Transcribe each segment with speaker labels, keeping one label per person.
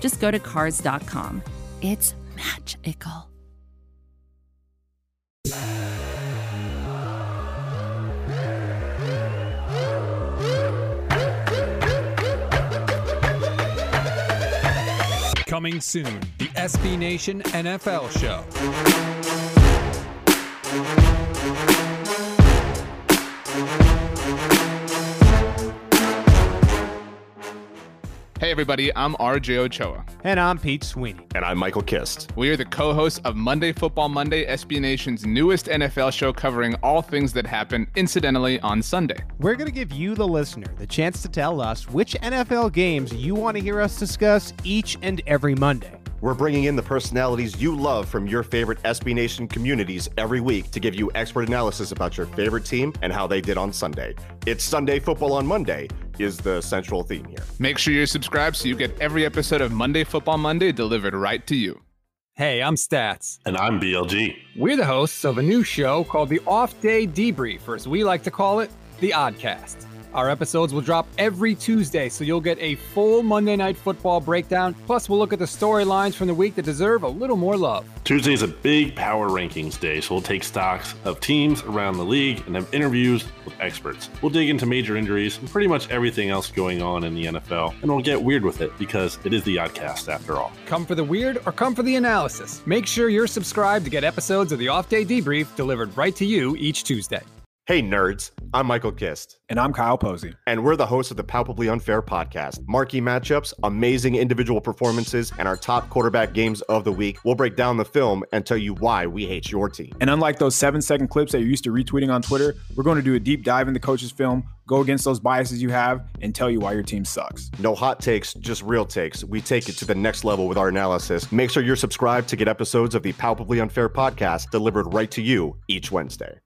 Speaker 1: just go to Cars.com. It's magical.
Speaker 2: Coming soon, the SB Nation NFL Show.
Speaker 3: Hey everybody, I'm RJ Ochoa.
Speaker 4: And I'm Pete Sweeney.
Speaker 5: And I'm Michael Kist.
Speaker 3: We are the co-hosts of Monday Football Monday, SB Nation's newest NFL show covering all things that happen incidentally on Sunday.
Speaker 4: We're going to give you, the listener, the chance to tell us which NFL games you want to hear us discuss each and every Monday.
Speaker 5: We're bringing in the personalities you love from your favorite SB Nation communities every week to give you expert analysis about your favorite team and how they did on Sunday. It's Sunday Football on Monday is the central theme here.
Speaker 3: Make sure you're subscribed so you get every episode of Monday Football Monday delivered right to you.
Speaker 2: Hey, I'm Stats.
Speaker 6: And I'm BLG.
Speaker 2: We're the hosts of a new show called the Off Day Debrief, or as we like to call it, the Oddcast. Our episodes will drop every Tuesday, so you'll get a full Monday Night Football breakdown. Plus, we'll look at the storylines from the week that deserve a little more love.
Speaker 6: Tuesday is a big power rankings day, so we'll take stocks of teams around the league and have interviews with experts. We'll dig into major injuries and pretty much everything else going on in the NFL, and we'll get weird with it because it is the Oddcast after all.
Speaker 2: Come for the weird or come for the analysis. Make sure you're subscribed to get episodes of the Off Day Debrief delivered right to you each Tuesday.
Speaker 5: Hey, nerds. I'm Michael Kist.
Speaker 7: And I'm Kyle Posey.
Speaker 5: And we're the hosts of the Palpably Unfair podcast. Marquee matchups, amazing individual performances, and our top quarterback games of the week. We'll break down the film and tell you why we hate your team.
Speaker 7: And unlike those seven second clips that you're used to retweeting on Twitter, we're going to do a deep dive into coach's film, go against those biases you have, and tell you why your team sucks.
Speaker 5: No hot takes, just real takes. We take it to the next level with our analysis. Make sure you're subscribed to get episodes of the Palpably Unfair podcast delivered right to you each Wednesday.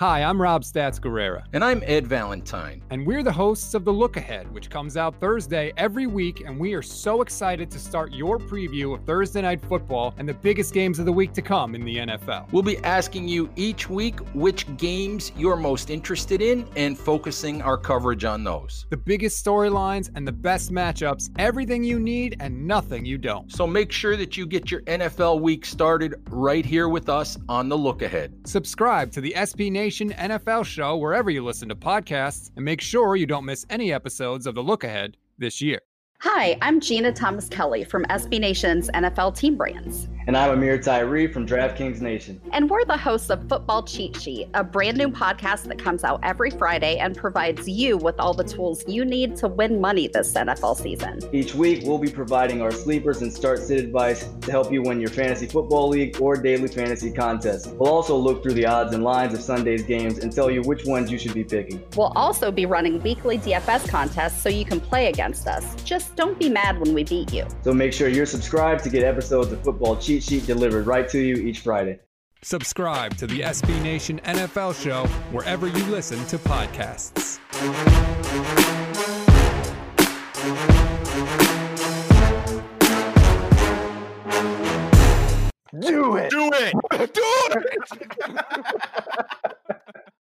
Speaker 2: Hi, I'm Rob Stats Guerrera.
Speaker 8: And I'm Ed Valentine.
Speaker 2: And we're the hosts of The Look Ahead, which comes out Thursday every week. And we are so excited to start your preview of Thursday Night Football and the biggest games of the week to come in the NFL.
Speaker 8: We'll be asking you each week which games you're most interested in and focusing our coverage on those.
Speaker 2: The biggest storylines and the best matchups, everything you need and nothing you don't.
Speaker 8: So make sure that you get your NFL week started right here with us on The Look Ahead.
Speaker 2: Subscribe to the SB Nation Nation NFL show wherever you listen to podcasts, and make sure you don't miss any episodes of The Look Ahead this year.
Speaker 9: Hi, I'm Jeanna Thomas Kelly from SB Nation's NFL Team Brands.
Speaker 10: And I'm Ameer Tyree from DraftKings Nation.
Speaker 9: And we're the hosts of Football Cheat Sheet, a brand new podcast that comes out every Friday and provides you with all the tools you need to win money this NFL season.
Speaker 10: Each week, we'll be providing our sleepers and start sit advice to help you win your fantasy football league or daily fantasy contest. We'll also look through the odds and lines of Sunday's games and tell you which ones you should be picking.
Speaker 9: We'll also be running weekly DFS contests so you can play against us. Just don't be mad when we beat you.
Speaker 10: So make sure you're subscribed to get episodes of Football Cheat Sheet delivered right to you each Friday.
Speaker 2: Subscribe to the SB Nation NFL show wherever you listen to podcasts.
Speaker 5: Do it!
Speaker 3: Do it! Do it!